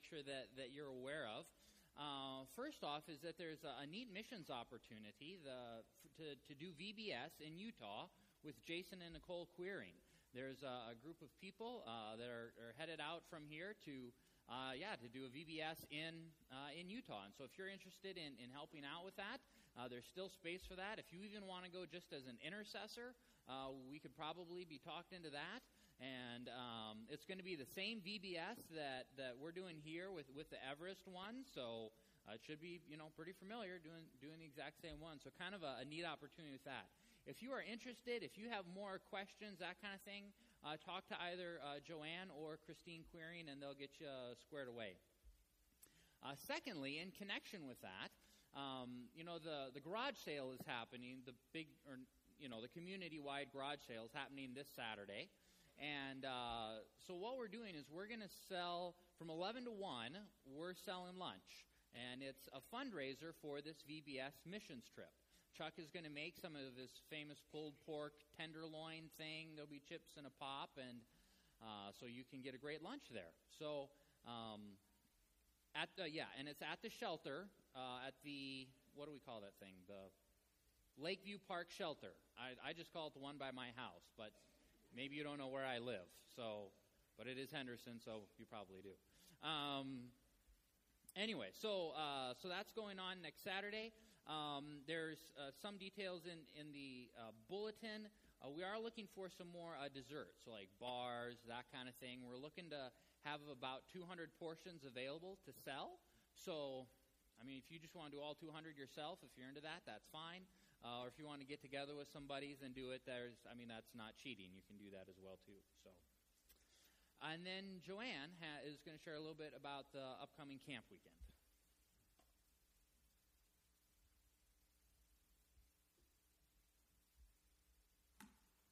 make sure that, that you're aware of. Uh, first off, is that there's a, a neat missions opportunity the, to, to do VBS in Utah with Jason and Nicole Queering. There's a, a group of people uh, that are, are, headed out from here to, uh, yeah, to do a VBS in uh, in Utah. And so, if you're interested in, in helping out with that, uh, there's still space for that. If you even want to go just as an intercessor, uh, we could probably be talked into that. And um, it's going to be the same VBS that, that we're doing here with, with the Everest one. So uh, it should be, you know, pretty familiar doing, doing the exact same one. So kind of a, a neat opportunity with that. If you are interested, if you have more questions, that kind of thing, uh, talk to either uh, Joanne or Christine Queering, and they'll get you uh, squared away. Uh, secondly, in connection with that, um, you know, the, the garage sale is happening, the big, or, you know, the community wide garage sale is happening this Saturday. And uh, so what we're doing is we're going to sell from 11 to 1, we're selling lunch. And it's a fundraiser for this VBS missions trip. Chuck is going to make some of his famous pulled pork tenderloin thing. There'll be chips and a pop, and uh, so you can get a great lunch there. So, um, at the yeah, and it's at the shelter uh, at the what do we call that thing? The Lakeview Park Shelter. I, I just call it the one by my house, but Maybe you don't know where I live, so, but it is Henderson, so you probably do. Um, anyway, so uh, so that's going on next Saturday. Um, there's uh, some details in in the uh, bulletin. Uh, we are looking for some more uh, desserts, so like bars, that kind of thing. We're looking to have about 200 portions available to sell. So, I mean, if you just want to do all 200 yourself, if you're into that, that's fine. Uh, or if you want to get together with somebody and do it, there's, I mean, that's not cheating. You can do that as well too. So, and then Joanne ha- is going to share a little bit about the upcoming camp weekend.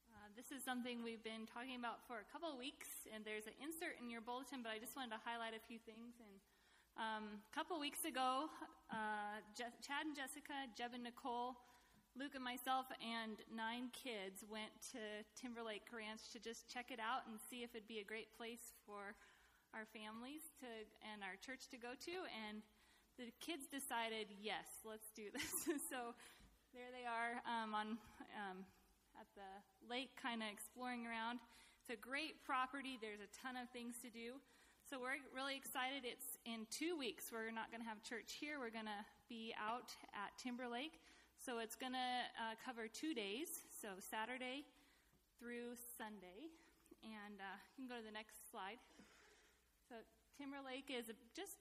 Uh, this is something we've been talking about for a couple of weeks, and there's an insert in your bulletin, but I just wanted to highlight a few things. And um, a couple weeks ago, uh, Je- Chad and Jessica, Jeb and Nicole Luke and myself and nine kids went to Timberlake Ranch to just check it out and see if it'd be a great place for our families to and our church to go to. And the kids decided, yes, let's do this. so there they are um, on um, at the lake, kind of exploring around. It's a great property. There's a ton of things to do. So we're really excited. It's in two weeks. We're not going to have church here. We're going to be out at Timberlake. So it's going to uh, cover two days, so Saturday through Sunday. And uh, you can go to the next slide. So Timberlake is just,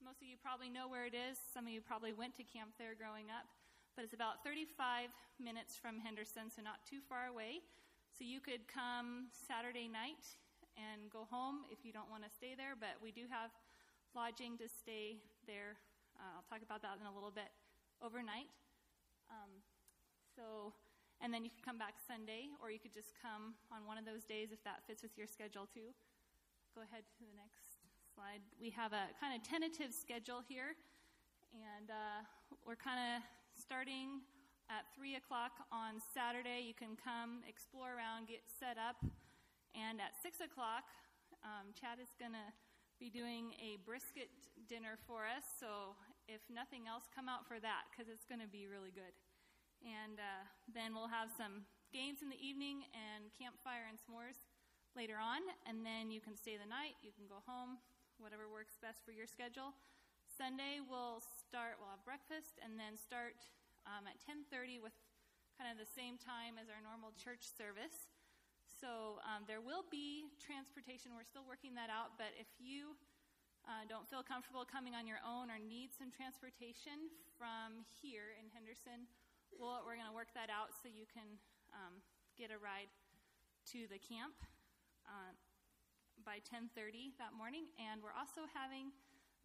most of you probably know where it is. Some of you probably went to camp there growing up. But it's about 35 minutes from Henderson, so not too far away. So you could come Saturday night and go home if you don't want to stay there, but we do have lodging to stay there. Uh, I'll talk about that in a little bit overnight. Um, so, and then you can come back Sunday, or you could just come on one of those days if that fits with your schedule too. Go ahead to the next slide. We have a kind of tentative schedule here, and uh, we're kind of starting at 3 o'clock on Saturday. You can come, explore around, get set up, and at 6 o'clock, um, Chad is going to be doing a brisket dinner for us. So if nothing else, come out for that because it's going to be really good. And uh, then we'll have some games in the evening and campfire and s'mores later on. And then you can stay the night, you can go home, whatever works best for your schedule. Sunday we'll start. We'll have breakfast and then start um, at 10:30 with kind of the same time as our normal church service. So um, there will be transportation. We're still working that out, but if you uh, don't feel comfortable coming on your own or need some transportation from here in Henderson, well, we're going to work that out so you can um, get a ride to the camp uh, by 10:30 that morning. And we're also having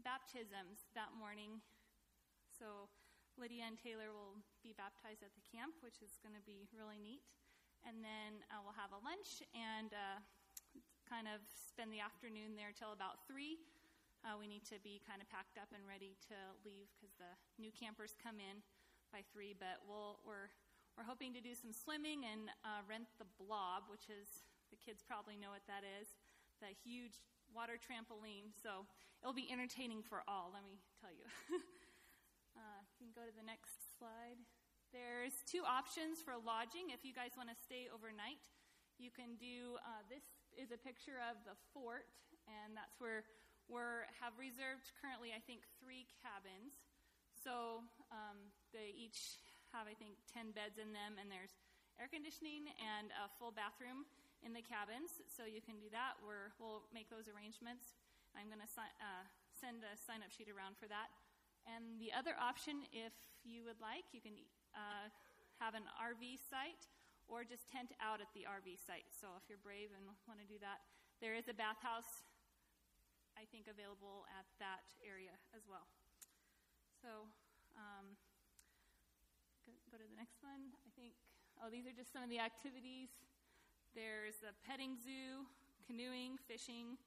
baptisms that morning. So Lydia and Taylor will be baptized at the camp, which is going to be really neat. And then uh, we'll have a lunch and uh, kind of spend the afternoon there till about 3 uh, we need to be kind of packed up and ready to leave because the new campers come in by three. But we'll, we're we're hoping to do some swimming and uh, rent the blob, which is the kids probably know what that is. The huge water trampoline. So it'll be entertaining for all, let me tell you. uh, you can go to the next slide. There's two options for lodging if you guys want to stay overnight. You can do uh, this is a picture of the fort, and that's where we have reserved currently, I think, three cabins. So um, they each have, I think, 10 beds in them, and there's air conditioning and a full bathroom in the cabins. So you can do that. we will make those arrangements. I'm going to si- uh, send a sign up sheet around for that. And the other option, if you would like, you can uh, have an RV site or just tent out at the RV site. So if you're brave and want to do that, there is a bathhouse, I think, available at that area as well. So um, go, go to the next one. I think, oh, these are just some of the activities. There's a petting zoo, canoeing, fishing,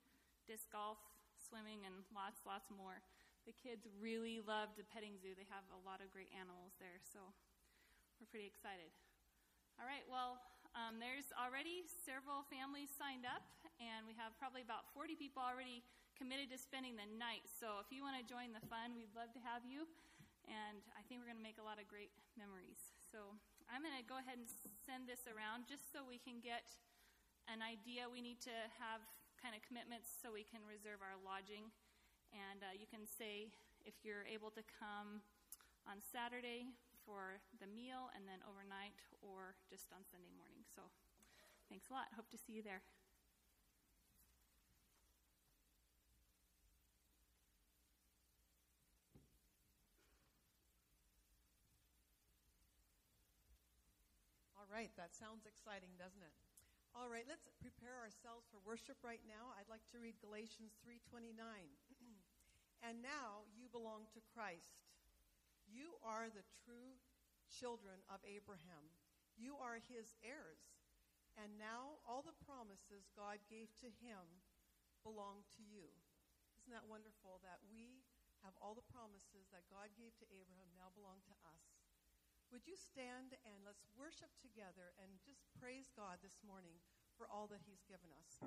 disc golf, swimming, and lots, lots more. The kids really love the petting zoo. They have a lot of great animals there, so we're pretty excited. All right, well, um, there's already several families signed up, and we have probably about 40 people already committed to spending the night. So if you want to join the fun, we'd love to have you. And I think we're going to make a lot of great memories. So I'm going to go ahead and send this around just so we can get an idea. We need to have kind of commitments so we can reserve our lodging. And uh, you can say if you're able to come on Saturday for the meal and then overnight or just on Sunday morning. So thanks a lot. Hope to see you there. Right, that sounds exciting, doesn't it? All right, let's prepare ourselves for worship right now. I'd like to read Galatians 3:29. and now you belong to Christ. You are the true children of Abraham. You are his heirs. And now all the promises God gave to him belong to you. Isn't that wonderful that we have all the promises that God gave to Abraham now belong to us? Would you stand and let's worship together and just praise God this morning for all that He's given us?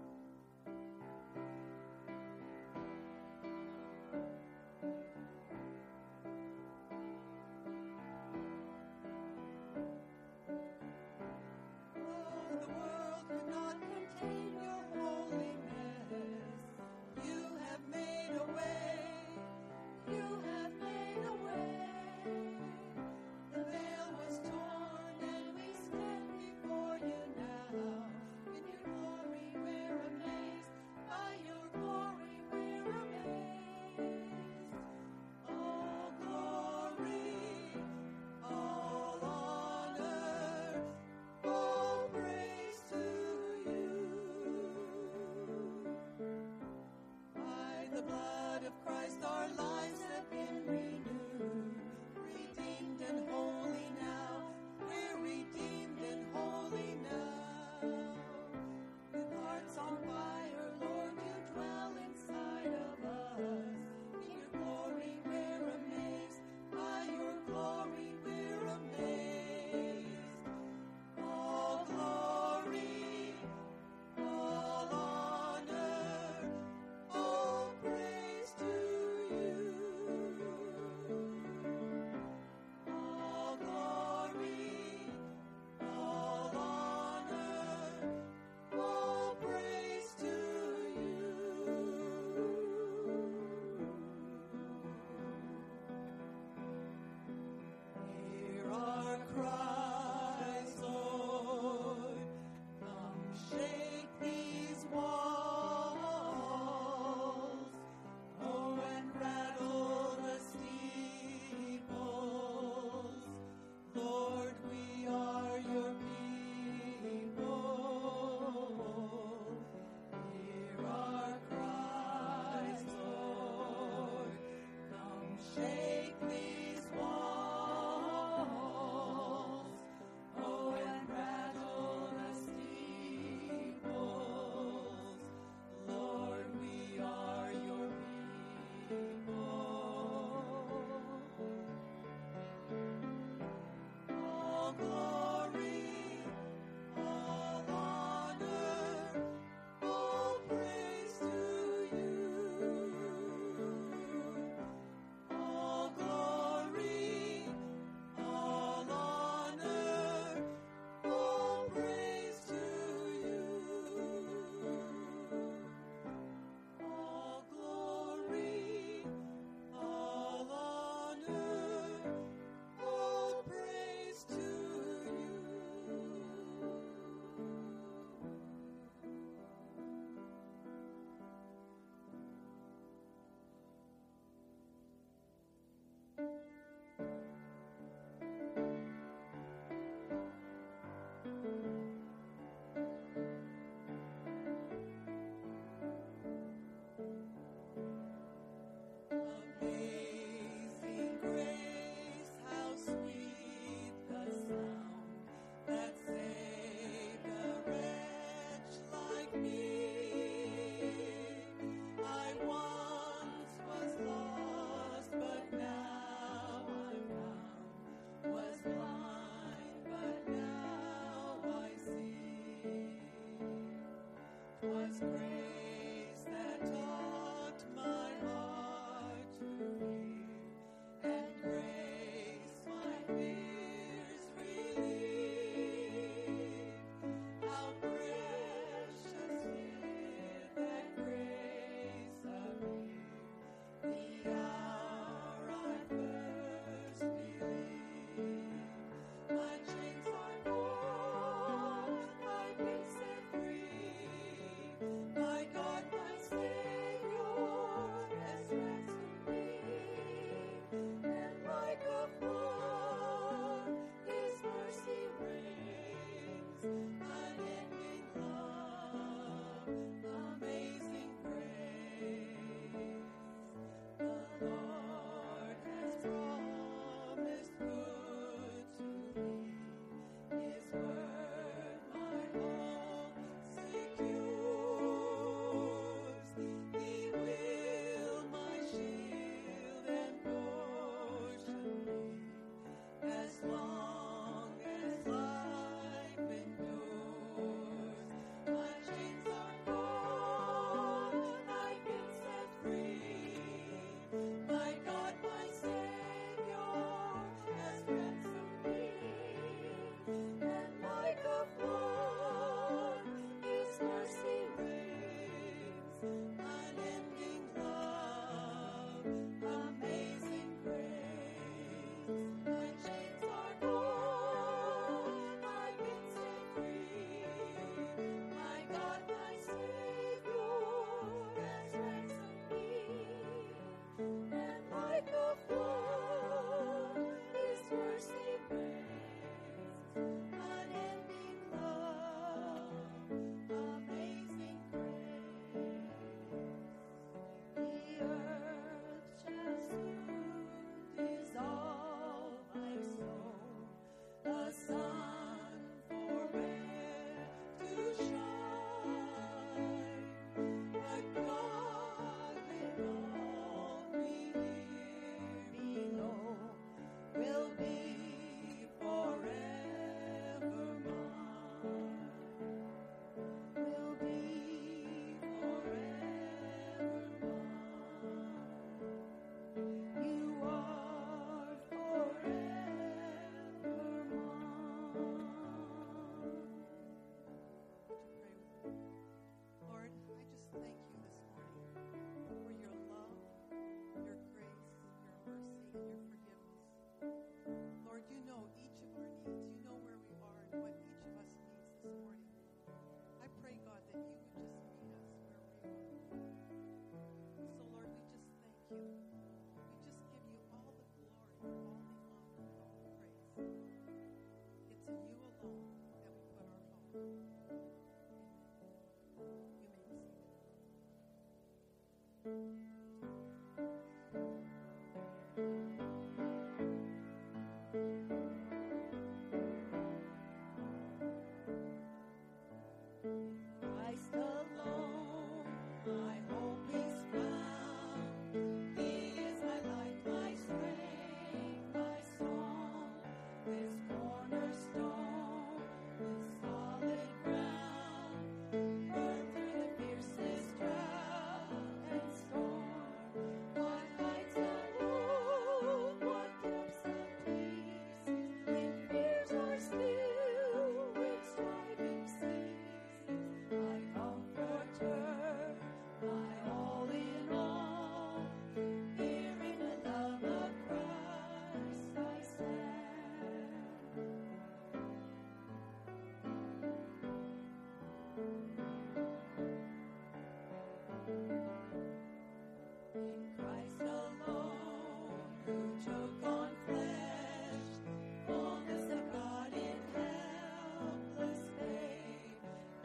grace.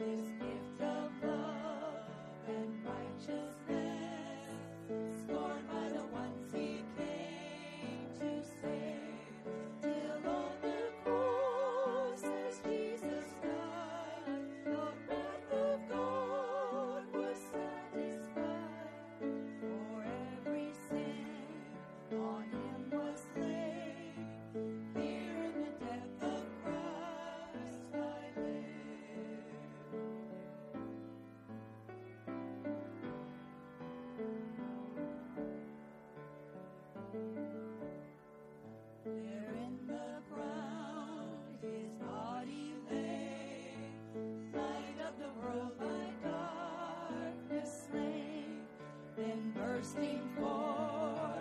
this thirsting for.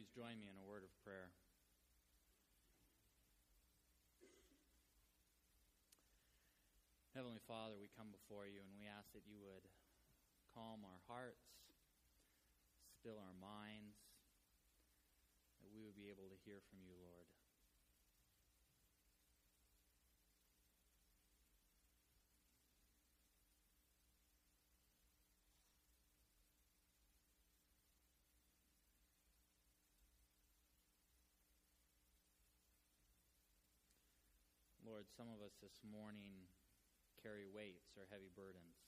Please join me in a word of prayer? Heavenly Father, we come before you and we ask that you would calm our hearts, still our minds, that we would be able to hear from you, Lord. Lord, some of us this morning carry weights or heavy burdens,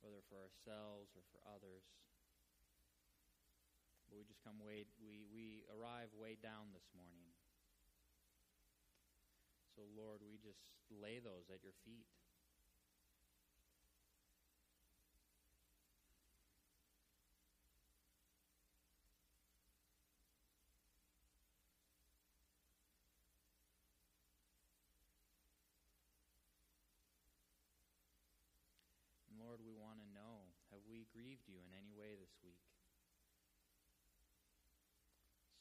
whether for ourselves or for others. But we just come way we, we arrive way down this morning. So Lord, we just lay those at your feet. Lord, we want to know have we grieved you in any way this week?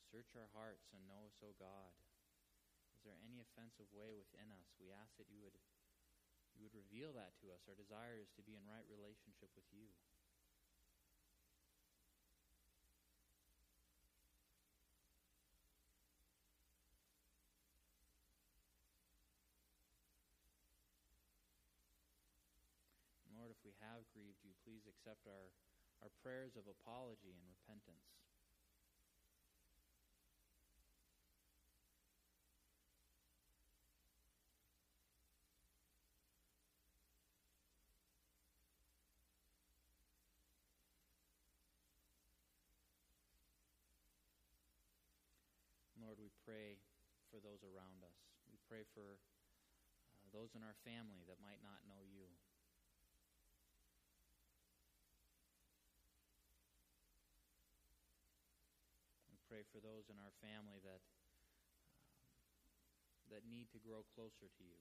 Search our hearts and know us, O God. Is there any offensive way within us? We ask that you would you would reveal that to us. Our desire is to be in right relationship with you. Lord, if have grieved you, please accept our, our prayers of apology and repentance. Lord, we pray for those around us. We pray for uh, those in our family that might not know you. We pray for those in our family that um, that need to grow closer to you.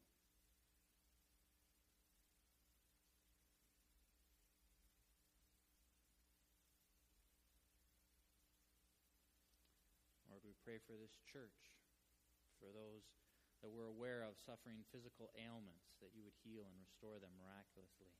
Lord, we pray for this church, for those that we're aware of suffering physical ailments, that you would heal and restore them miraculously.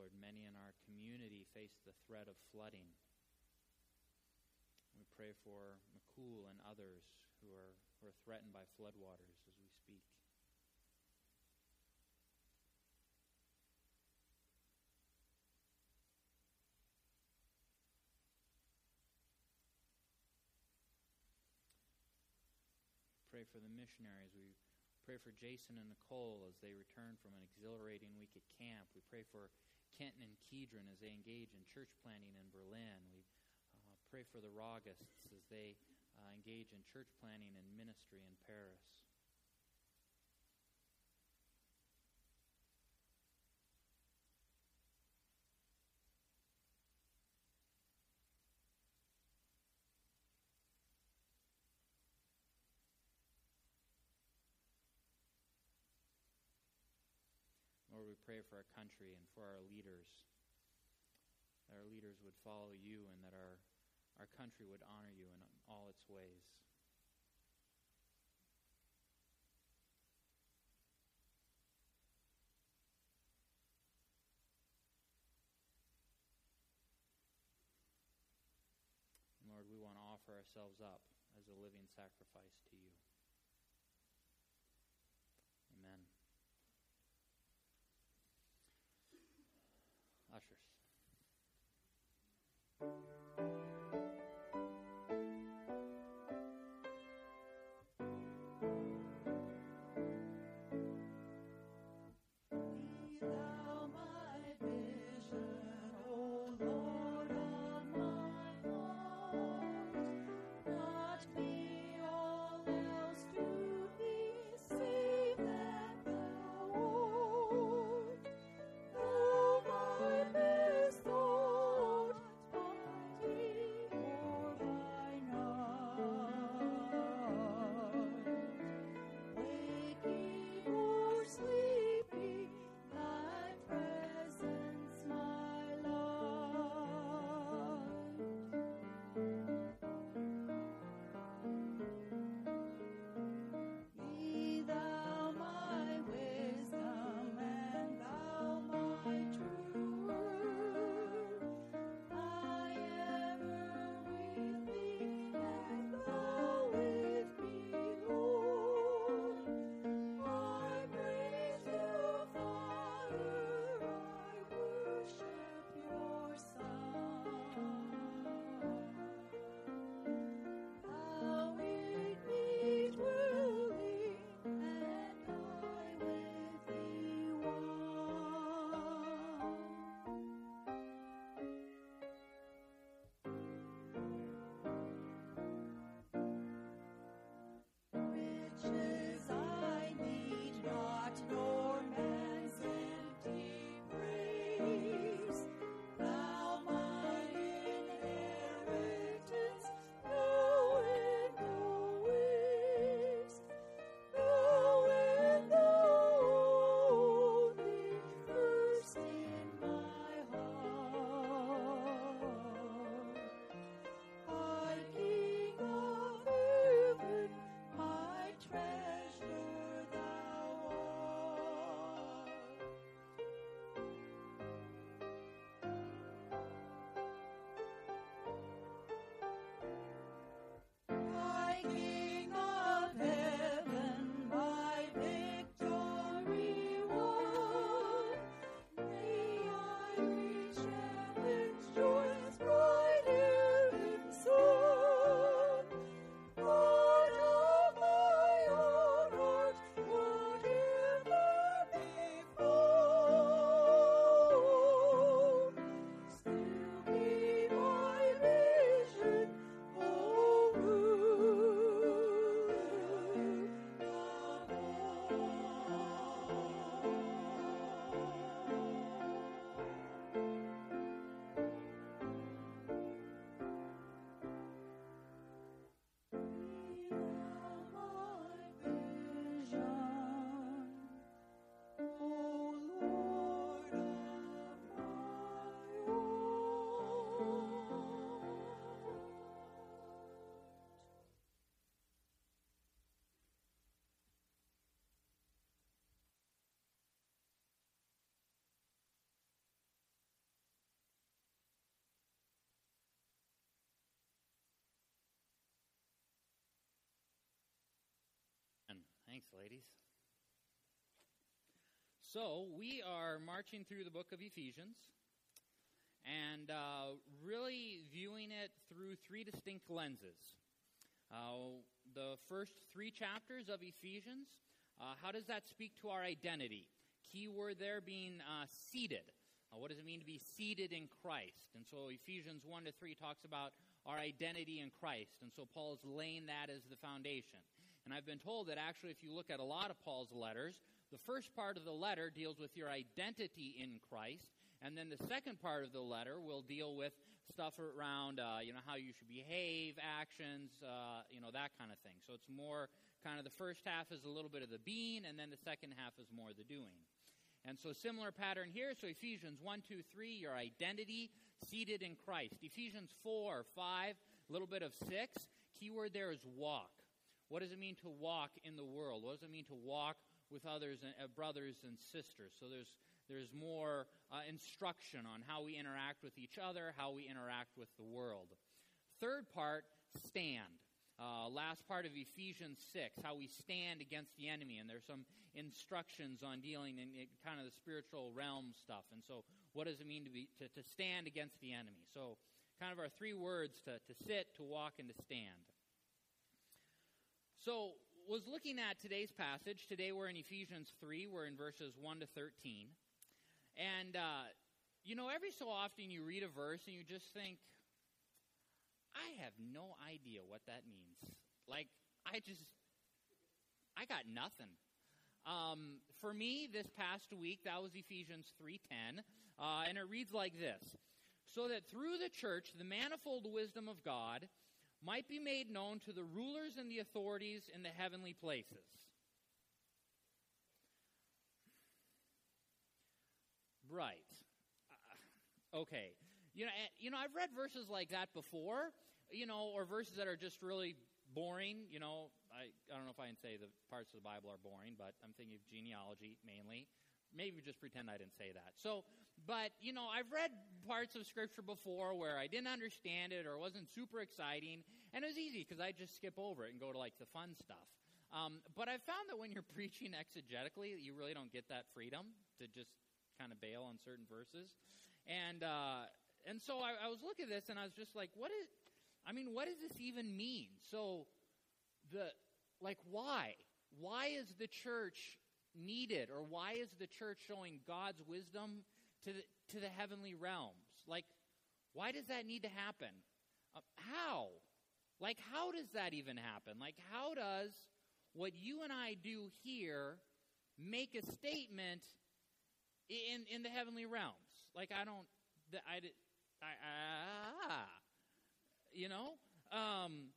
Lord, many in our community face the threat of flooding. We pray for McCool and others who are, who are threatened by floodwaters as we speak. Pray for the missionaries. We pray for Jason and Nicole as they return from an exhilarating week at camp. We pray for Kenton and Kedron as they engage in church planting in Berlin. We uh, pray for the Rogists as they uh, engage in church planting and ministry in Paris. Lord, we pray for our country and for our leaders. That our leaders would follow you and that our, our country would honor you in all its ways. Lord, we want to offer ourselves up as a living sacrifice to you. Thanks, ladies. So, we are marching through the book of Ephesians and uh, really viewing it through three distinct lenses. Uh, the first three chapters of Ephesians, uh, how does that speak to our identity? Key word there being uh, seated. Uh, what does it mean to be seated in Christ? And so Ephesians 1 to 3 talks about our identity in Christ. And so Paul is laying that as the foundation. And I've been told that actually, if you look at a lot of Paul's letters, the first part of the letter deals with your identity in Christ. And then the second part of the letter will deal with stuff around, uh, you know, how you should behave, actions, uh, you know, that kind of thing. So it's more kind of the first half is a little bit of the being, and then the second half is more the doing. And so similar pattern here. So Ephesians 1, 2, 3, your identity seated in Christ. Ephesians 4, 5, a little bit of 6. Keyword there is walk. What does it mean to walk in the world? What does it mean to walk with others, and, uh, brothers and sisters? So there's there's more uh, instruction on how we interact with each other, how we interact with the world. Third part, stand. Uh, last part of Ephesians 6, how we stand against the enemy. And there's some instructions on dealing in, in kind of the spiritual realm stuff. And so, what does it mean to, be, to, to stand against the enemy? So, kind of our three words to, to sit, to walk, and to stand. So, was looking at today's passage. Today we're in Ephesians 3. We're in verses 1 to 13. And, uh, you know, every so often you read a verse and you just think, I have no idea what that means. Like, I just, I got nothing. Um, for me, this past week, that was Ephesians 3.10, uh, and it reads like this. So that through the church, the manifold wisdom of God might be made known to the rulers and the authorities in the heavenly places. Right. Uh, okay. You know, you know, I've read verses like that before. You know, or verses that are just really boring. You know, I I don't know if I can say the parts of the Bible are boring, but I'm thinking of genealogy mainly. Maybe just pretend I didn't say that. So, but you know, I've read parts of Scripture before where I didn't understand it or it wasn't super exciting, and it was easy because I just skip over it and go to like the fun stuff. Um, but I found that when you're preaching exegetically, you really don't get that freedom to just kind of bail on certain verses. And, uh, and so I, I was looking at this and I was just like, what is, I mean, what does this even mean? So the, like, why? Why is the church needed or why is the church showing God's wisdom to the, to the heavenly realms? Like, why does that need to happen? Uh, how? Like, how does that even happen? Like, how does what you and I do here make a statement in in the heavenly realms. Like I don't, I, I, ah, you know, um,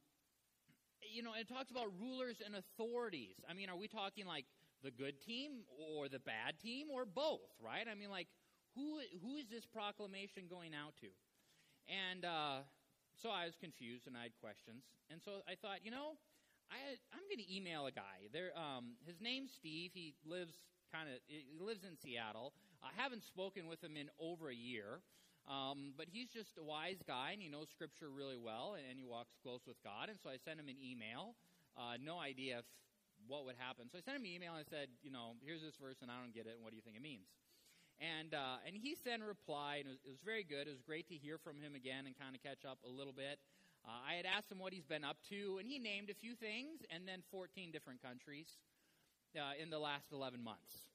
you know, it talks about rulers and authorities. I mean, are we talking like the good team or the bad team or both? Right? I mean, like who who is this proclamation going out to? And uh, so I was confused and I had questions, and so I thought, you know, I I'm going to email a guy. There, um, his name's Steve. He lives kind of he lives in Seattle. I haven't spoken with him in over a year, um, but he's just a wise guy and he knows Scripture really well and, he walks close with God. And so I sent him an email. Uh, no idea if, what would happen. So I sent him an email and I said, you know, here's this verse and I don't get it. And what do you think it means? And uh, and he sent a reply, and it was, it was, very good. It was great to hear from him again and kind of catch up a little bit. Uh, I had asked him what he's been up to, and he named a few things, and then 14 different countries uh, in the last 11 months.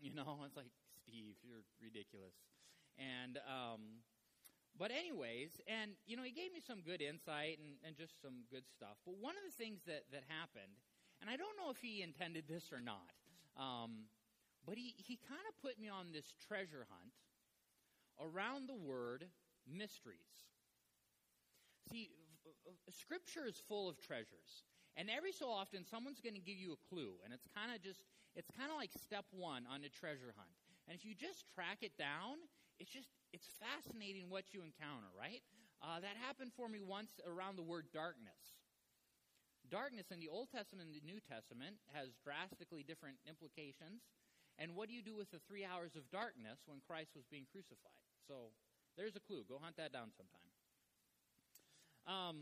You know, it's like, Steve, you're ridiculous. And, um, but anyways, and, you know, he gave me some good insight and, and just some good stuff. But one of the things that, that happened, and I don't know if he intended this or not, um, but he, he kind of put me on this treasure hunt around the word mysteries. See, Scripture is full of treasures. And every so often, someone's going to give you a clue, and it's kind of just, it's kind of like step one on a treasure hunt. And if you just track it down, it's just, it's fascinating what you encounter, right? Uh, that happened for me once around the word darkness. Darkness in the Old Testament and the New Testament has drastically different implications. And what do you do with the three hours of darkness when Christ was being crucified? So there's a clue. Go hunt that down sometime. Um,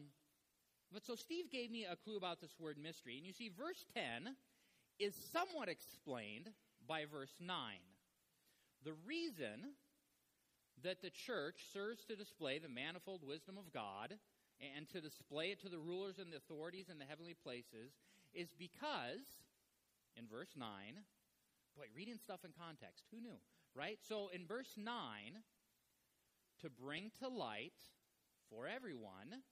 but so Steve gave me a clue about this word mystery. And you see, verse 10 is somewhat explained by verse 9. The reason that the church serves to display the manifold wisdom of God and to display it to the rulers and the authorities in the heavenly places is because, in verse 9, boy, reading stuff in context, who knew, right? So in verse 9, to bring to light for everyone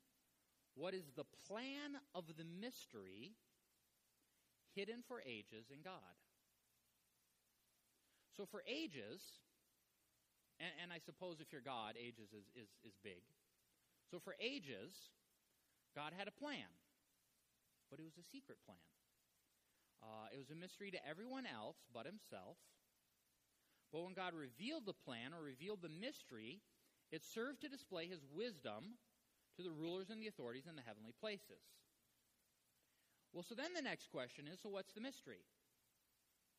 what is the plan of the mystery hidden for ages in God. So for ages, and, and I suppose if you're God, ages is, is, is big. So for ages, God had a plan, but it was a secret plan. Uh, it was a mystery to everyone else but himself. But when God revealed the plan or revealed the mystery, it served to display his wisdom to the rulers and the authorities in the heavenly places. Well, so then the next question is so what's the mystery?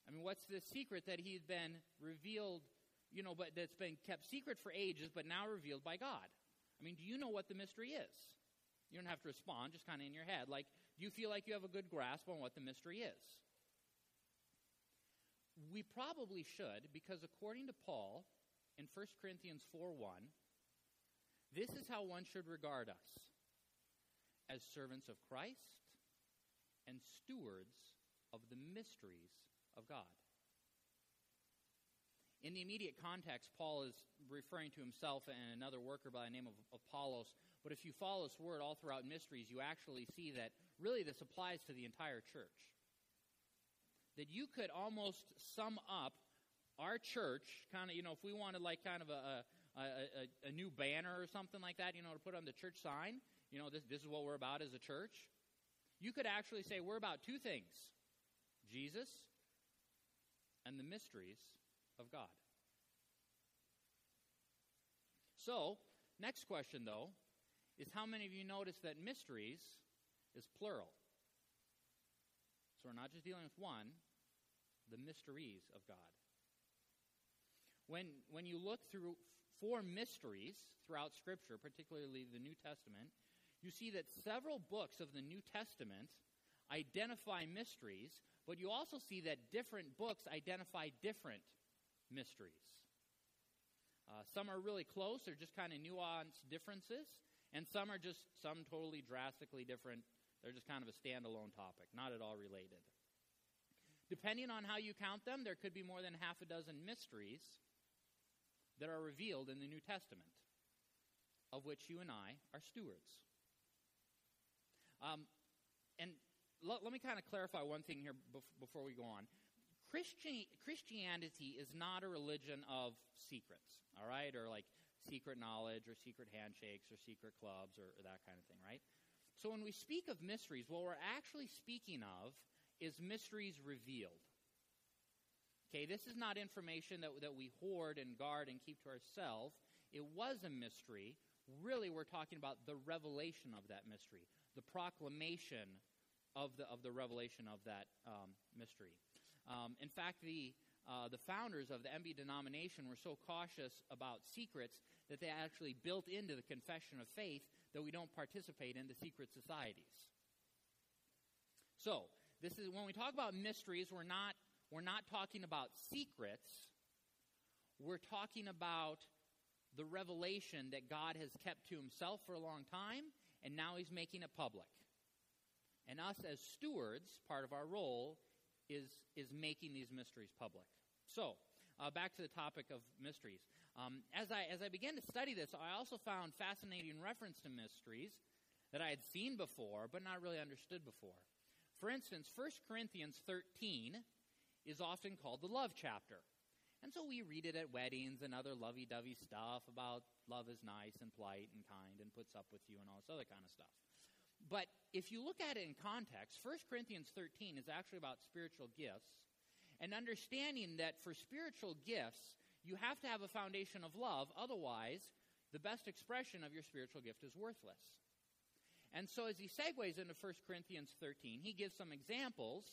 I mean, what's the secret that he's been revealed, you know, but that's been kept secret for ages, but now revealed by God? I mean, do you know what the mystery is? You don't have to respond, just kind of in your head. Like, do you feel like you have a good grasp on what the mystery is? We probably should, because according to Paul in 1 Corinthians 4 1, this is how one should regard us as servants of Christ and stewards of the mysteries of God. In the immediate context, Paul is referring to himself and another worker by the name of Apollos. But if you follow this word all throughout mysteries, you actually see that really this applies to the entire church. That you could almost sum up our church, kind of, you know, if we wanted like kind of a, a, a, a new banner or something like that, you know, to put on the church sign, you know, this, this is what we're about as a church. You could actually say we're about two things Jesus and the mysteries of God. So, next question though is how many of you notice that mysteries is plural? So we're not just dealing with one, the mysteries of God. When, when you look through four mysteries throughout Scripture, particularly the New Testament, you see that several books of the New Testament identify mysteries, but you also see that different books identify different mysteries. Uh, some are really close, they're just kind of nuanced differences, and some are just some totally drastically different. They're just kind of a standalone topic, not at all related. Depending on how you count them, there could be more than half a dozen mysteries that are revealed in the New Testament, of which you and I are stewards. Um, and let, let me kind of clarify one thing here before we go on. Christian, Christianity is not a religion of secrets, all right, or like secret knowledge or secret handshakes or secret clubs or, or that kind of thing, right? So when we speak of mysteries, what we're actually speaking of is mysteries revealed. Okay, this is not information that, that we hoard and guard and keep to ourselves. It was a mystery. Really, we're talking about the revelation of that mystery, the proclamation of the, of the revelation of that um, mystery. Um, in fact, the, uh, the founders of the MB denomination were so cautious about secrets that they actually built into the confession of faith that we don't participate in the secret societies. So, this is when we talk about mysteries, we're not we're not talking about secrets. We're talking about the revelation that God has kept to himself for a long time and now he's making it public. And us as stewards, part of our role is, is making these mysteries public. So, uh, back to the topic of mysteries. Um, as, I, as I began to study this, I also found fascinating reference to mysteries that I had seen before, but not really understood before. For instance, 1 Corinthians 13 is often called the love chapter. And so we read it at weddings and other lovey dovey stuff about love is nice and polite and kind and puts up with you and all this other kind of stuff. But if you look at it in context, 1 Corinthians 13 is actually about spiritual gifts and understanding that for spiritual gifts, you have to have a foundation of love. Otherwise, the best expression of your spiritual gift is worthless. And so, as he segues into 1 Corinthians 13, he gives some examples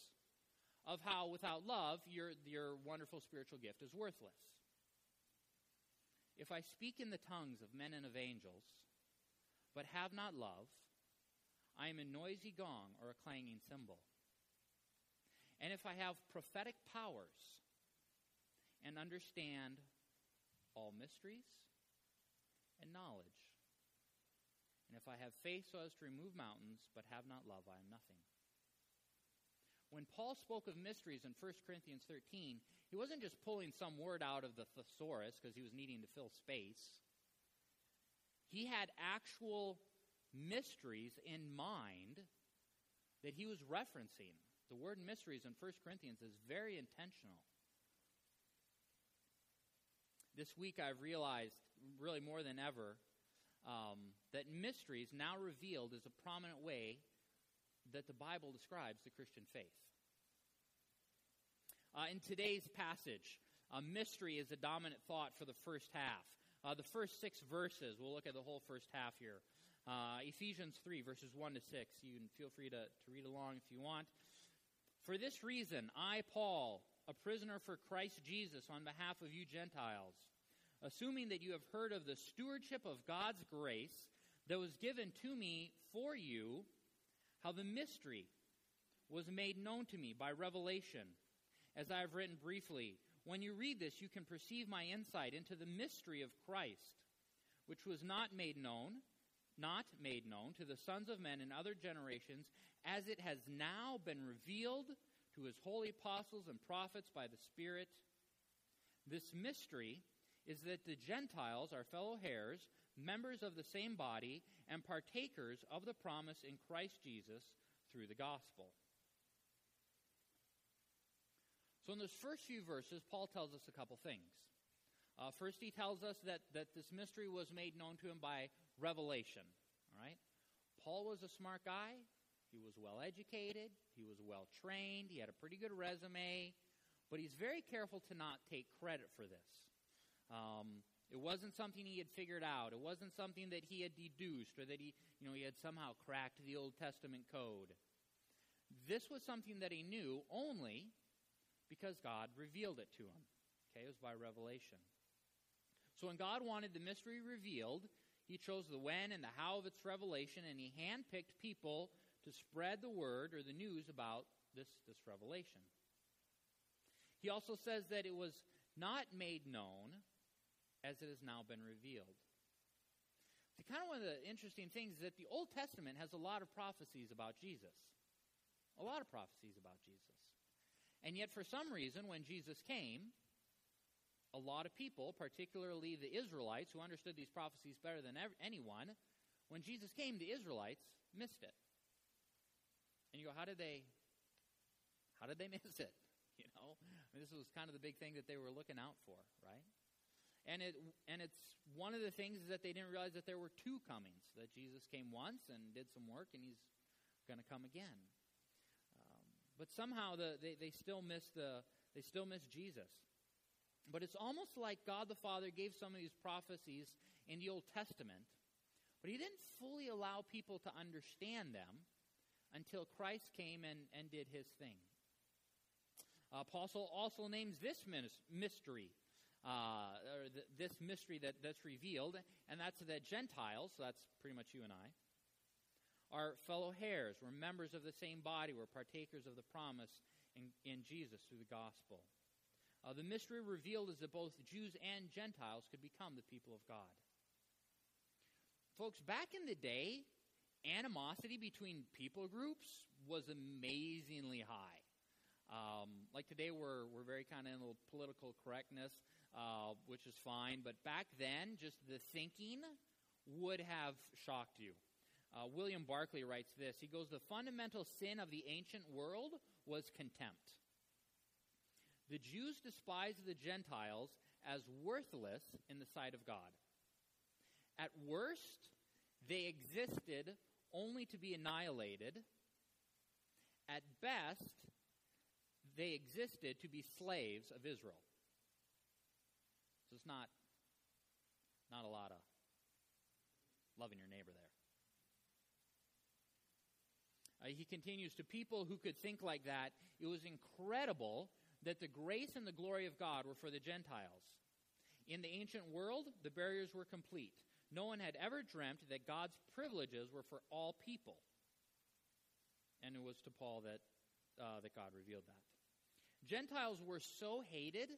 of how, without love, your, your wonderful spiritual gift is worthless. If I speak in the tongues of men and of angels, but have not love, I am a noisy gong or a clanging cymbal. and if I have prophetic powers and understand all mysteries and knowledge, and if I have faith so as to remove mountains but have not love, I am nothing. When Paul spoke of mysteries in 1 Corinthians 13, he wasn't just pulling some word out of the thesaurus because he was needing to fill space. He had actual mysteries in mind that he was referencing. The word mysteries in 1 Corinthians is very intentional. This week I've realized, really more than ever, um, that mysteries, now revealed, is a prominent way that the Bible describes the Christian faith. Uh, in today's passage, a mystery is a dominant thought for the first half. Uh, the first six verses, we'll look at the whole first half here. Uh, Ephesians 3, verses 1 to 6. You can feel free to, to read along if you want. For this reason, I, Paul, a prisoner for Christ Jesus, on behalf of you Gentiles, assuming that you have heard of the stewardship of God's grace that was given to me for you, how the mystery was made known to me by revelation, as I have written briefly. When you read this, you can perceive my insight into the mystery of Christ, which was not made known, not made known to the sons of men in other generations, as it has now been revealed to his holy apostles and prophets by the Spirit. This mystery is that the Gentiles are fellow heirs, members of the same body, and partakers of the promise in Christ Jesus through the gospel. So, in those first few verses, Paul tells us a couple things. Uh, first, he tells us that, that this mystery was made known to him by revelation. All right? Paul was a smart guy. He was well educated. He was well trained. He had a pretty good resume. But he's very careful to not take credit for this. Um, it wasn't something he had figured out. It wasn't something that he had deduced or that he, you know, he had somehow cracked the Old Testament code. This was something that he knew only because God revealed it to him. Okay, it was by revelation. So when God wanted the mystery revealed, he chose the when and the how of its revelation, and he handpicked people to spread the word or the news about this, this revelation. He also says that it was not made known as it has now been revealed. See, kind of one of the interesting things is that the Old Testament has a lot of prophecies about Jesus. A lot of prophecies about Jesus. And yet, for some reason, when Jesus came, a lot of people, particularly the Israelites, who understood these prophecies better than ever, anyone, when Jesus came, the Israelites missed it. And you go, how did they, how did they miss it? You know, I mean, this was kind of the big thing that they were looking out for, right? And it and it's one of the things is that they didn't realize that there were two comings. That Jesus came once and did some work, and he's going to come again. Um, but somehow the, they they still miss the they still miss Jesus. But it's almost like God the Father gave some of these prophecies in the Old Testament, but He didn't fully allow people to understand them until Christ came and, and did His thing. Apostle also names this mystery uh, or th- this mystery that, that's revealed, and that's that Gentiles, so that's pretty much you and I, are fellow heirs. We're members of the same body. We're partakers of the promise in, in Jesus through the gospel. Uh, the mystery revealed is that both Jews and Gentiles could become the people of God. Folks, back in the day, animosity between people groups was amazingly high. Um, like today, we're, we're very kind of in a political correctness uh, which is fine. But back then, just the thinking would have shocked you. Uh, William Barclay writes this. He goes, The fundamental sin of the ancient world was contempt. The Jews despised the Gentiles as worthless in the sight of God. At worst, they existed only to be annihilated. At best, they existed to be slaves of Israel. So it's not, not a lot of loving your neighbor there. Uh, he continues to people who could think like that, it was incredible that the grace and the glory of God were for the Gentiles. In the ancient world, the barriers were complete. No one had ever dreamt that God's privileges were for all people. And it was to Paul that uh, that God revealed that. Gentiles were so hated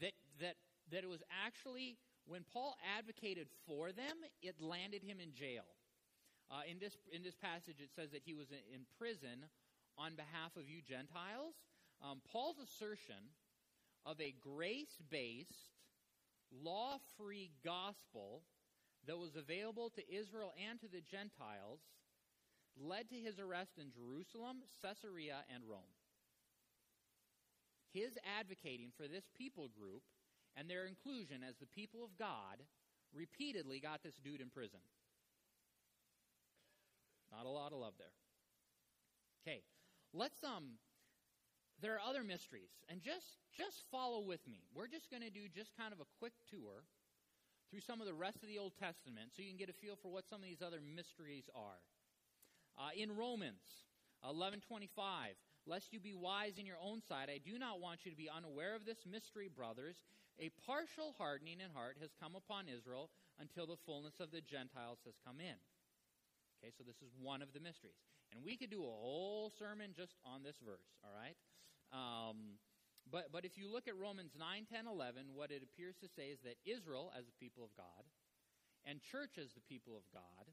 that, that, that it was actually, when Paul advocated for them, it landed him in jail. Uh, in, this, in this passage, it says that he was in prison on behalf of you Gentiles. Um, Paul's assertion of a grace based, law free gospel that was available to Israel and to the Gentiles led to his arrest in Jerusalem, Caesarea, and Rome. His advocating for this people group and their inclusion as the people of God repeatedly got this dude in prison. Not a lot of love there. Okay, let's um there are other mysteries and just just follow with me. We're just going to do just kind of a quick tour through some of the rest of the Old Testament so you can get a feel for what some of these other mysteries are. Uh, in Romans 11:25, lest you be wise in your own sight, I do not want you to be unaware of this mystery, brothers. A partial hardening in heart has come upon Israel until the fullness of the Gentiles has come in. Okay, so this is one of the mysteries. And we could do a whole sermon just on this verse, all right? Um, but, but if you look at Romans 9, 10, 11, what it appears to say is that Israel, as the people of God, and church as the people of God,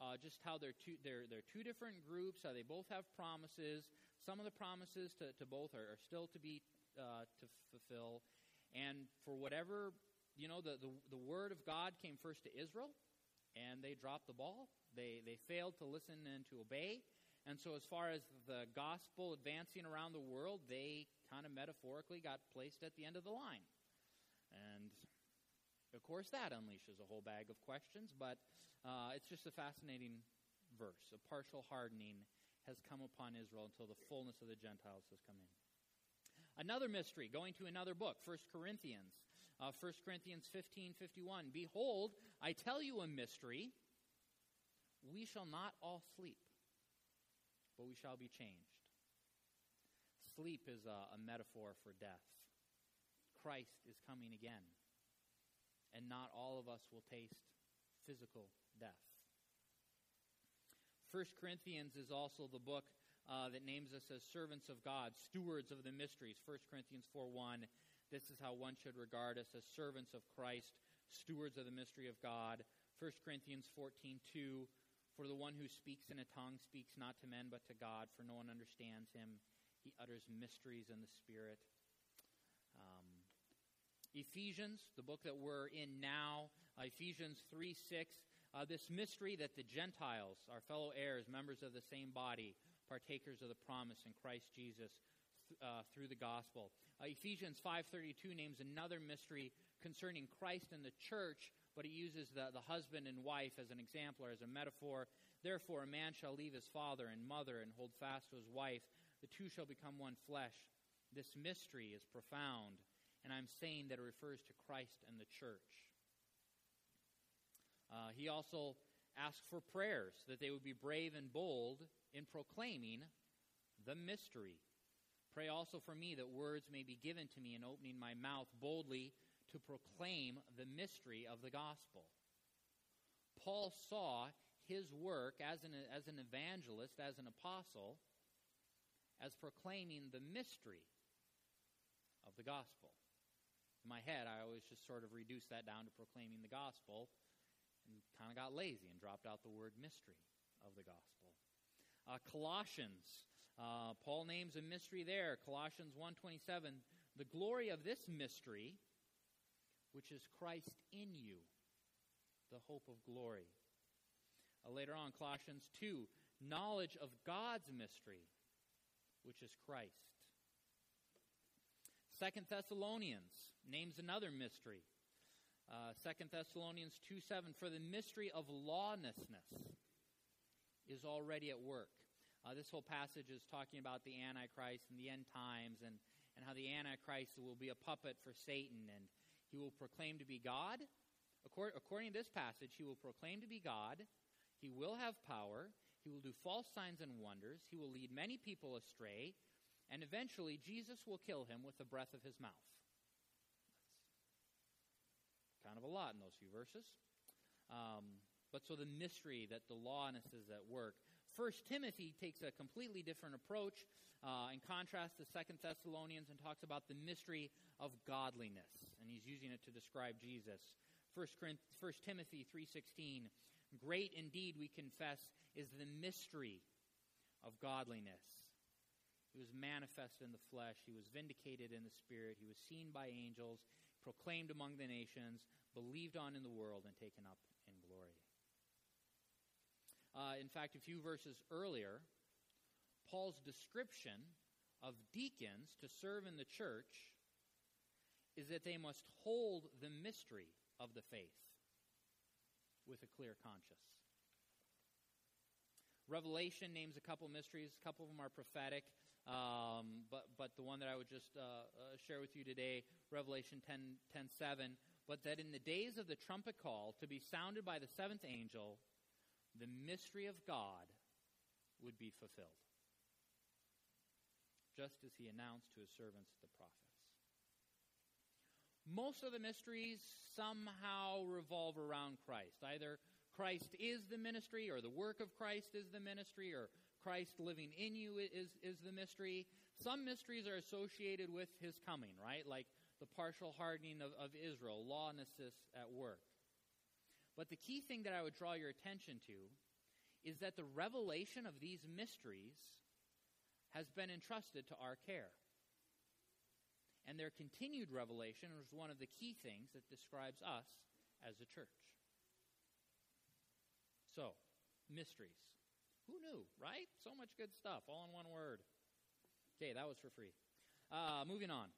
uh, just how they're two, they're, they're two different groups, how they both have promises. Some of the promises to, to both are, are still to be uh, to fulfill. And for whatever, you know, the, the, the word of God came first to Israel, and they dropped the ball. They, they failed to listen and to obey. And so, as far as the gospel advancing around the world, they kind of metaphorically got placed at the end of the line. And of course, that unleashes a whole bag of questions, but uh, it's just a fascinating verse. A partial hardening has come upon Israel until the fullness of the Gentiles has come in. Another mystery, going to another book, 1 Corinthians. Uh, 1 Corinthians 15 51. Behold, I tell you a mystery. We shall not all sleep but we shall be changed. Sleep is a, a metaphor for death. Christ is coming again, and not all of us will taste physical death. First Corinthians is also the book uh, that names us as servants of God, stewards of the mysteries. 1 Corinthians 4 1. This is how one should regard us as servants of Christ, stewards of the mystery of God. 1 Corinthians 14 2. For the one who speaks in a tongue speaks not to men but to God, for no one understands him. He utters mysteries in the Spirit. Um, Ephesians, the book that we're in now, uh, Ephesians 3 6, uh, this mystery that the Gentiles our fellow heirs, members of the same body, partakers of the promise in Christ Jesus th- uh, through the gospel. Uh, Ephesians 5:32 names another mystery concerning Christ and the church but he uses the, the husband and wife as an example or as a metaphor. Therefore, a man shall leave his father and mother and hold fast to his wife. The two shall become one flesh. This mystery is profound, and I'm saying that it refers to Christ and the church. Uh, he also asked for prayers, that they would be brave and bold in proclaiming the mystery. Pray also for me that words may be given to me in opening my mouth boldly to proclaim the mystery of the gospel. Paul saw his work as an, as an evangelist, as an apostle, as proclaiming the mystery of the gospel. In my head, I always just sort of reduced that down to proclaiming the gospel and kind of got lazy and dropped out the word mystery of the gospel. Uh, Colossians, uh, Paul names a mystery there. Colossians 1.27, the glory of this mystery which is Christ in you, the hope of glory. Uh, later on, Colossians 2, knowledge of God's mystery, which is Christ. Second Thessalonians names another mystery. Uh, Second Thessalonians 2 7, for the mystery of lawlessness is already at work. Uh, this whole passage is talking about the Antichrist and the end times and, and how the Antichrist will be a puppet for Satan and he will proclaim to be God. According to this passage, he will proclaim to be God. He will have power. He will do false signs and wonders. He will lead many people astray. And eventually, Jesus will kill him with the breath of his mouth. That's kind of a lot in those few verses. Um, but so the mystery that the lawness is at work. First Timothy takes a completely different approach uh, in contrast to Second Thessalonians and talks about the mystery of godliness, and he's using it to describe Jesus. First, First Timothy three sixteen, great indeed we confess is the mystery of godliness. He was manifest in the flesh. He was vindicated in the spirit. He was seen by angels, proclaimed among the nations, believed on in the world, and taken up. Uh, in fact, a few verses earlier, Paul's description of deacons to serve in the church is that they must hold the mystery of the faith with a clear conscience. Revelation names a couple mysteries. A couple of them are prophetic. Um, but, but the one that I would just uh, uh, share with you today, Revelation 10, 10 7, but that in the days of the trumpet call to be sounded by the seventh angel, the mystery of God would be fulfilled, just as he announced to his servants, the prophets. Most of the mysteries somehow revolve around Christ. Either Christ is the ministry, or the work of Christ is the ministry, or Christ living in you is, is the mystery. Some mysteries are associated with his coming, right? Like the partial hardening of, of Israel, lawlessness at work. But the key thing that I would draw your attention to is that the revelation of these mysteries has been entrusted to our care. And their continued revelation is one of the key things that describes us as a church. So, mysteries. Who knew, right? So much good stuff, all in one word. Okay, that was for free. Uh, moving on.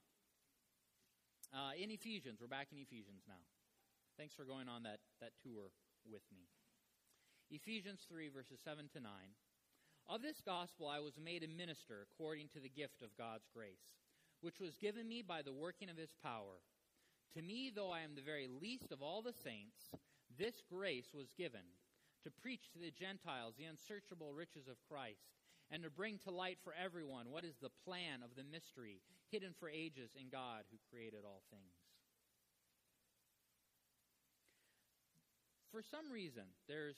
Uh, in Ephesians, we're back in Ephesians now. Thanks for going on that, that tour with me. Ephesians 3, verses 7 to 9. Of this gospel I was made a minister according to the gift of God's grace, which was given me by the working of his power. To me, though I am the very least of all the saints, this grace was given to preach to the Gentiles the unsearchable riches of Christ, and to bring to light for everyone what is the plan of the mystery hidden for ages in God who created all things. For some reason, there's,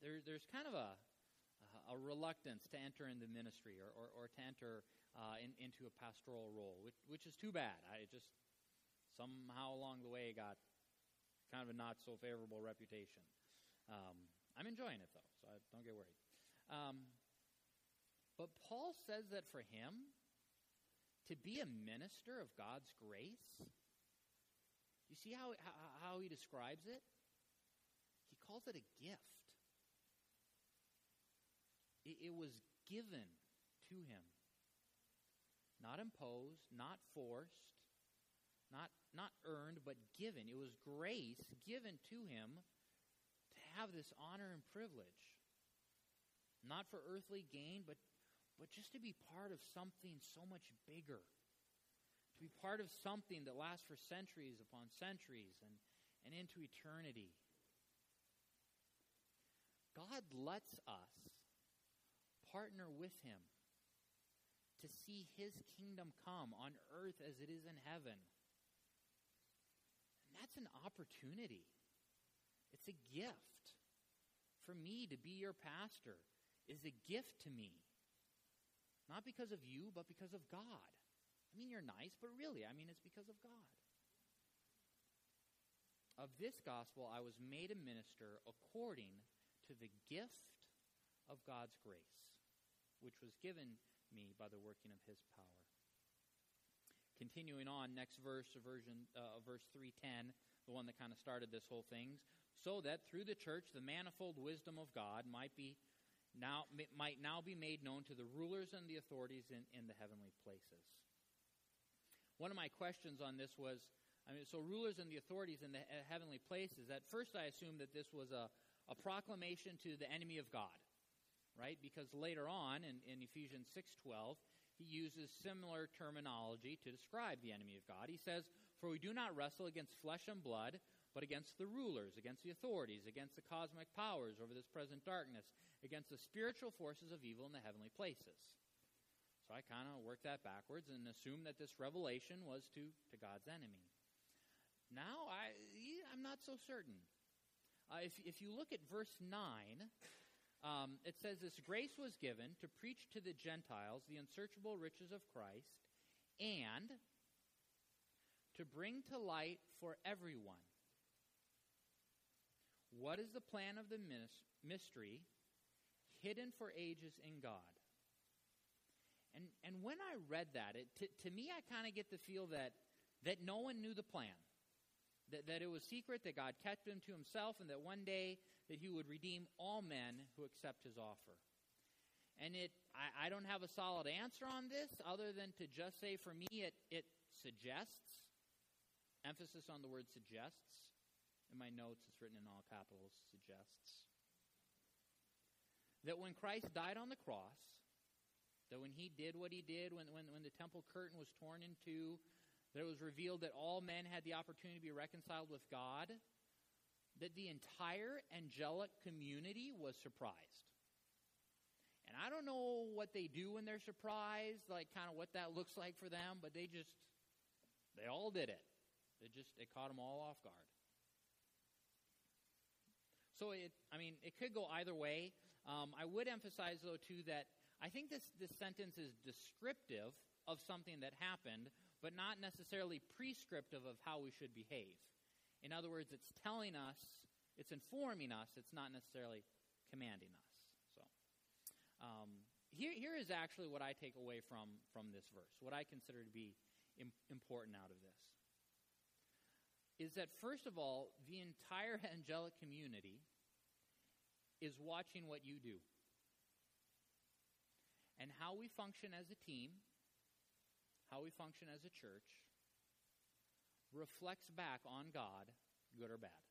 there, there's kind of a, a reluctance to enter into ministry or, or, or to enter uh, in, into a pastoral role, which, which is too bad. I just somehow along the way got kind of a not so favorable reputation. Um, I'm enjoying it though, so I, don't get worried. Um, but Paul says that for him, to be a minister of God's grace, you see how, how, how he describes it? Calls it a gift. It, it was given to him, not imposed, not forced, not, not earned, but given. It was grace given to him to have this honor and privilege, not for earthly gain, but, but just to be part of something so much bigger, to be part of something that lasts for centuries upon centuries and, and into eternity. God lets us partner with Him to see His kingdom come on earth as it is in heaven. And that's an opportunity. It's a gift for me to be your pastor is a gift to me. Not because of you, but because of God. I mean, you're nice, but really, I mean, it's because of God. Of this gospel, I was made a minister according to the gift of God's grace, which was given me by the working of his power. Continuing on, next verse, version, uh, verse 310, the one that kind of started this whole thing so that through the church the manifold wisdom of God might be now might now be made known to the rulers and the authorities in, in the heavenly places. One of my questions on this was, I mean, so rulers and the authorities in the heavenly places. At first, I assumed that this was a, a proclamation to the enemy of God, right? Because later on in, in Ephesians six twelve, he uses similar terminology to describe the enemy of God. He says, "For we do not wrestle against flesh and blood." but against the rulers, against the authorities, against the cosmic powers over this present darkness, against the spiritual forces of evil in the heavenly places. So I kind of worked that backwards and assumed that this revelation was to, to God's enemy. Now I, I'm not so certain. Uh, if, if you look at verse 9, um, it says this grace was given to preach to the Gentiles the unsearchable riches of Christ and to bring to light for everyone what is the plan of the mystery hidden for ages in God. And, and when I read that, it, to, to me, I kind of get the feel that, that no one knew the plan. That, that it was secret, that God kept him to himself, and that one day that he would redeem all men who accept his offer. And it, I, I don't have a solid answer on this other than to just say for me it, it suggests, emphasis on the word suggests. In my notes, it's written in all capitals, suggests. That when Christ died on the cross, that when he did what he did, when, when, when the temple curtain was torn in two, that it was revealed that all men had the opportunity to be reconciled with God, that the entire angelic community was surprised. And I don't know what they do when they're surprised, like kind of what that looks like for them, but they just, they all did it. It just, it caught them all off guard. So it, I mean, it could go either way. Um, I would emphasize, though, too, that I think this, this sentence is descriptive of something that happened, but not necessarily prescriptive of how we should behave. In other words, it's telling us, it's informing us, it's not necessarily commanding us. So, um, here, here is actually what I take away from, from this verse, what I consider to be Im- important out of this. Is that, first of all, the entire angelic community is watching what you do. And how we function as a team, how we function as a church, reflects back on God, good or bad.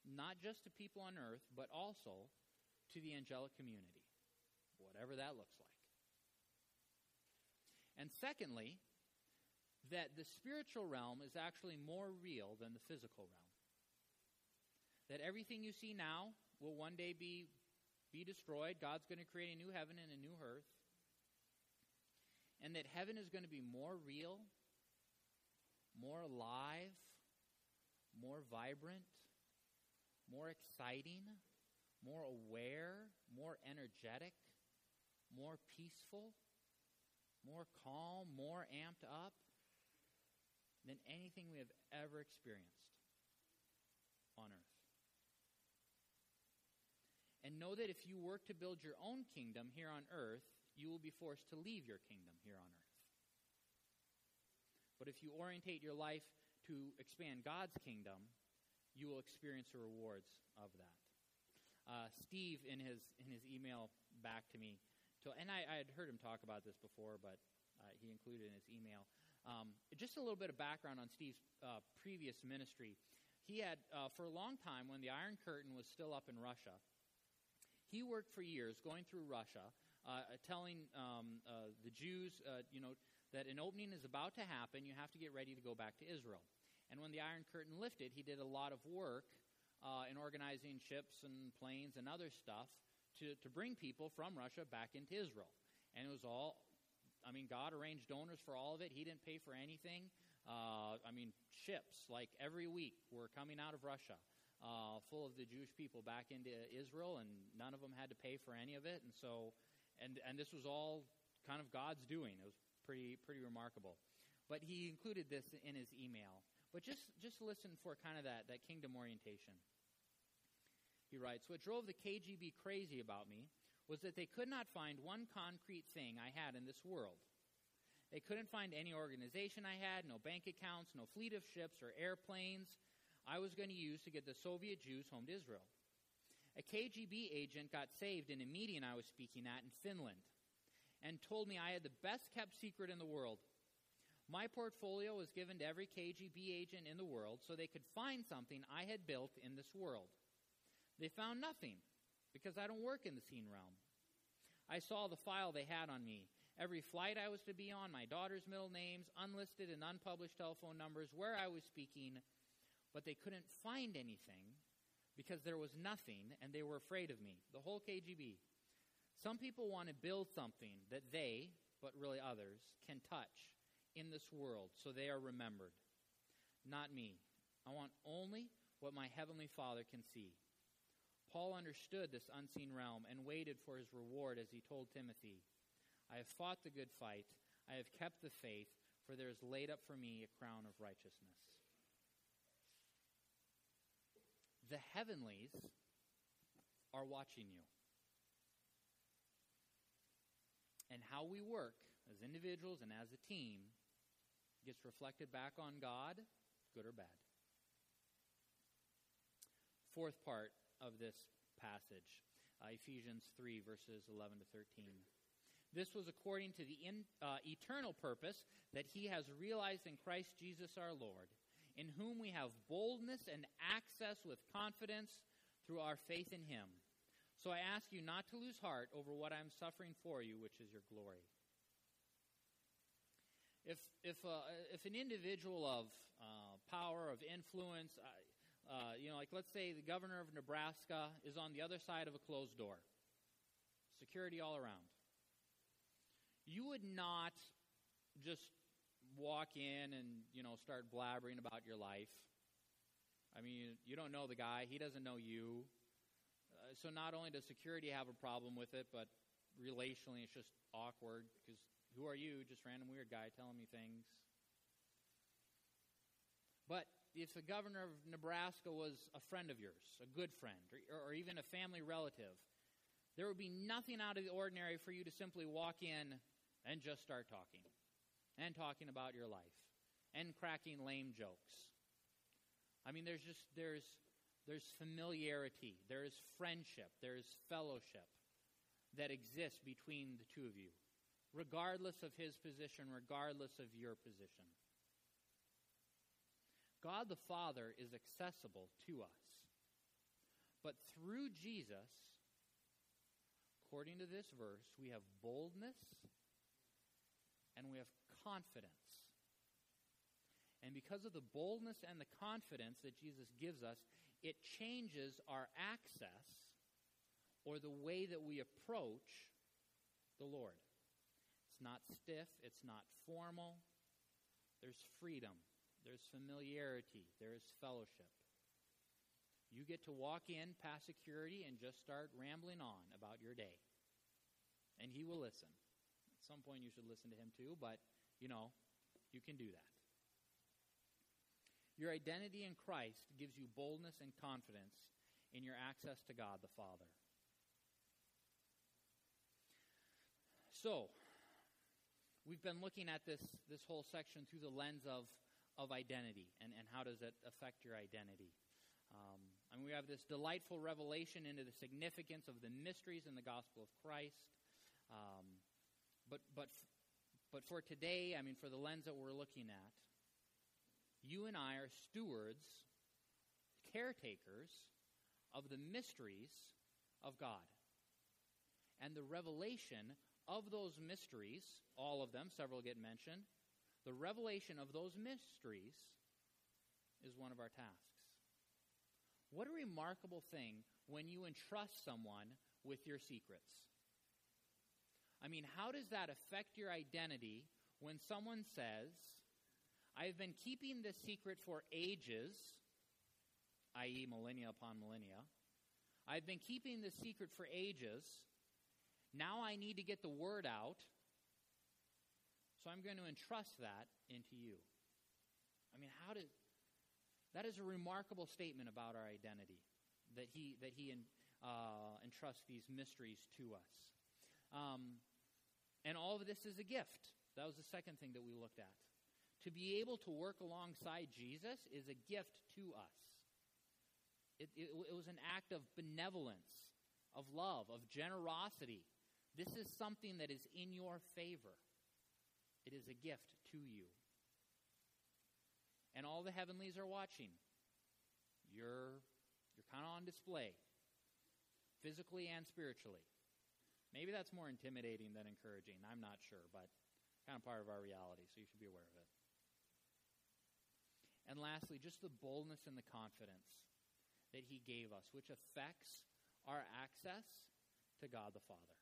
Not just to people on earth, but also to the angelic community, whatever that looks like. And secondly, that the spiritual realm is actually more real than the physical realm. That everything you see now will one day be, be destroyed. God's going to create a new heaven and a new earth. And that heaven is going to be more real more alive, more vibrant, more exciting, more aware, more energetic, more peaceful, more calm, more amped up than anything we have ever experienced on earth. And know that if you work to build your own kingdom here on earth, you will be forced to leave your kingdom here on earth. But if you orientate your life to expand God's kingdom, you will experience the rewards of that. Uh, Steve, in his in his email back to me, to, and I, I, had heard him talk about this before, but uh, he included in his email um, just a little bit of background on Steve's uh, previous ministry. He had, uh, for a long time, when the Iron Curtain was still up in Russia, he worked for years going through Russia, telling um, uh, the Jews, you know, that an opening is about to happen, you have to get ready to go back to Israel. And when the Iron Curtain lifted, he did a lot of work uh, in organizing ships and planes and other stuff to, to bring people from Russia back into Israel. And it was all, I mean, God arranged donors for all of it. He didn't pay for anything. Uh, I mean, ships, like every week, were coming out of Russia. Uh, full of the Jewish people back into Israel, and none of them had to pay for any of it. And so, and and this was all kind of God's doing. It was pretty pretty remarkable. But he included this in his email. But just just listen for kind of that that kingdom orientation. He writes, "What drove the KGB crazy about me was that they could not find one concrete thing I had in this world. They couldn't find any organization I had, no bank accounts, no fleet of ships or airplanes I was going to use to get the Soviet Jews home to Israel. A KGB agent got saved in a meeting I was speaking at in Finland and told me I had the best kept secret in the world. My portfolio was given to every KGB agent in the world so they could find something I had built in this world. They found nothing because I don't work in the seen realm. I saw the file they had on me every flight I was to be on, my daughter's middle names, unlisted and unpublished telephone numbers, where I was speaking, but they couldn't find anything because there was nothing and they were afraid of me. The whole KGB. Some people want to build something that they, but really others, can touch in this world so they are remembered. Not me. I want only what my Heavenly Father can see. Paul understood this unseen realm and waited for his reward as he told Timothy, I have fought the good fight, I have kept the faith, for there is laid up for me a crown of righteousness. The heavenlies are watching you. And how we work as individuals and as a team gets reflected back on God, good or bad. Fourth part of this passage, uh, Ephesians 3, verses 11 to 13. This was according to the in, uh, eternal purpose that he has realized in Christ Jesus our Lord, in whom we have boldness and access with confidence through our faith in him. So I ask you not to lose heart over what I'm suffering for you, which is your glory. If, if, uh, if an individual of uh, power, of influence, uh, you know, like let's say the governor of Nebraska is on the other side of a closed door, security all around, you would not just walk in and, you know, start blabbering about your life. I mean, you don't know the guy, he doesn't know you. Uh, so not only does security have a problem with it, but relationally it's just awkward because who are you? Just random weird guy telling me things. But if the governor of Nebraska was a friend of yours, a good friend, or, or, even a family relative, there would be nothing out of the ordinary for you to simply walk in and just start talking and talking about your life and cracking lame jokes. I mean, there's just, there's, there's familiarity, there's friendship, there's fellowship that exists between the two of you, regardless of his position, regardless of your position. God the Father is accessible to us. But through Jesus, according to this verse, we have boldness and we have confidence. And because of the boldness and the confidence that Jesus gives us, it changes our access or the way that we approach the Lord. It's not stiff, it's not formal. There's freedom there's familiarity, there's fellowship. You get to walk in past security and just start rambling on about your day. And he will listen. At some point, you should listen to him too, but, you know, you can do that. Your identity in Christ gives you boldness and confidence in your access to God the Father. So, we've been looking at this, this whole section through the lens of of identity and, and how does it affect your identity. Um, mean, we have this delightful revelation into the significance of the mysteries in the gospel of Christ. Um, but, but, but for today, I mean, for the lens that we're looking at, you and I are stewards, caretakers of the mysteries of God. And the revelation of those mysteries, all of them, several get mentioned, the revelation of those mysteries is one of our tasks. What a remarkable thing when you entrust someone with your secrets. I mean, how does that affect your identity when someone says, I've been keeping this secret for ages, i.e., millennia upon millennia. I've been keeping this secret for ages. Now I need to get the word out so I'm going to entrust that into you. I mean, how did that is a remarkable statement about our identity that he that he uh, entrusts these mysteries to us. Um, and all of this is a gift. That was the second thing that we looked at. To be able to work alongside Jesus is a gift to us. It, it, it was an act of benevolence, of love, of generosity. This is something that is in your favor. It is a gift to you. And all the heavenlies are watching. You're, you're kind of on display, physically and spiritually. Maybe that's more intimidating than encouraging. I'm not sure, but kind of part of our reality, so you should be aware of it. And lastly, just the boldness and the confidence that he gave us, which affects our access to God the Father.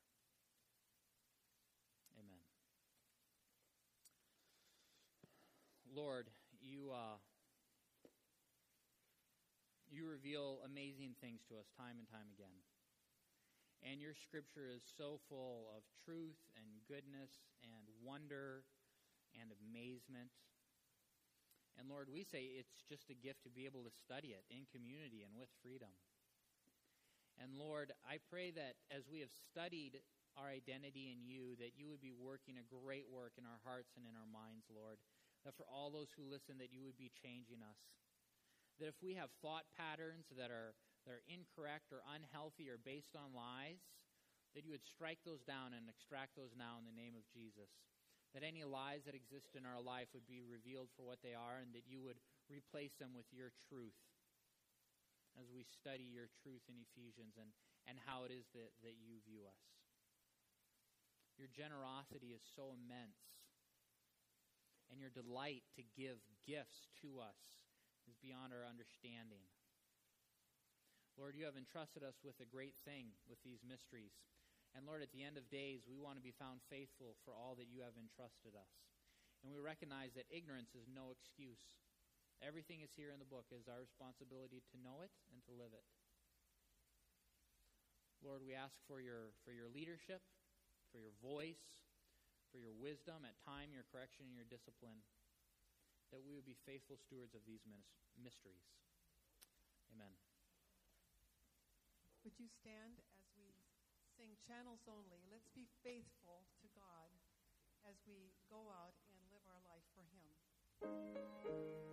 Amen. Lord, you, uh, you reveal amazing things to us time and time again. And your scripture is so full of truth and goodness and wonder and amazement. And Lord, we say it's just a gift to be able to study it in community and with freedom. And Lord, I pray that as we have studied our identity in you, that you would be working a great work in our hearts and in our minds, Lord. That for all those who listen, that you would be changing us. That if we have thought patterns that are that are incorrect or unhealthy or based on lies, that you would strike those down and extract those now in the name of Jesus. That any lies that exist in our life would be revealed for what they are, and that you would replace them with your truth as we study your truth in Ephesians and, and how it is that, that you view us. Your generosity is so immense, and your delight to give gifts to us is beyond our understanding. Lord, you have entrusted us with a great thing with these mysteries. And Lord, at the end of days, we want to be found faithful for all that you have entrusted us. And we recognize that ignorance is no excuse. Everything is here in the book. It is our responsibility to know it and to live it. Lord, we ask for your, for your leadership, for your voice, for your wisdom, at time, your correction, and your discipline, that we would be faithful stewards of these mysteries. Amen. Would you stand as we sing channels only? Let's be faithful to God as we go out and live our life for Him.